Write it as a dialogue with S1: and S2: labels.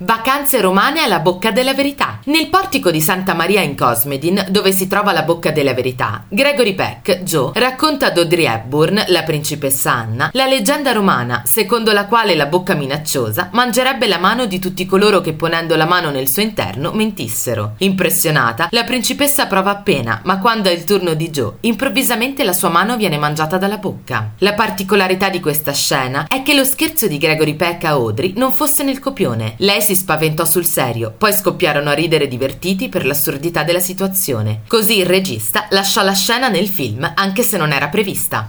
S1: Vacanze romane alla Bocca della Verità. Nel portico di Santa Maria in Cosmedin, dove si trova la Bocca della Verità, Gregory Peck, Joe, racconta ad Audrey Hepburn, la principessa Anna, la leggenda romana secondo la quale la bocca minacciosa mangerebbe la mano di tutti coloro che ponendo la mano nel suo interno mentissero. Impressionata, la principessa prova appena, ma quando è il turno di Joe, improvvisamente la sua mano viene mangiata dalla bocca. La particolarità di questa scena è che lo scherzo di Gregory Peck a Audrey non fosse nel copione. Lei si spaventò sul serio, poi scoppiarono a ridere divertiti per l'assurdità della situazione. Così il regista lasciò la scena nel film, anche se non era prevista.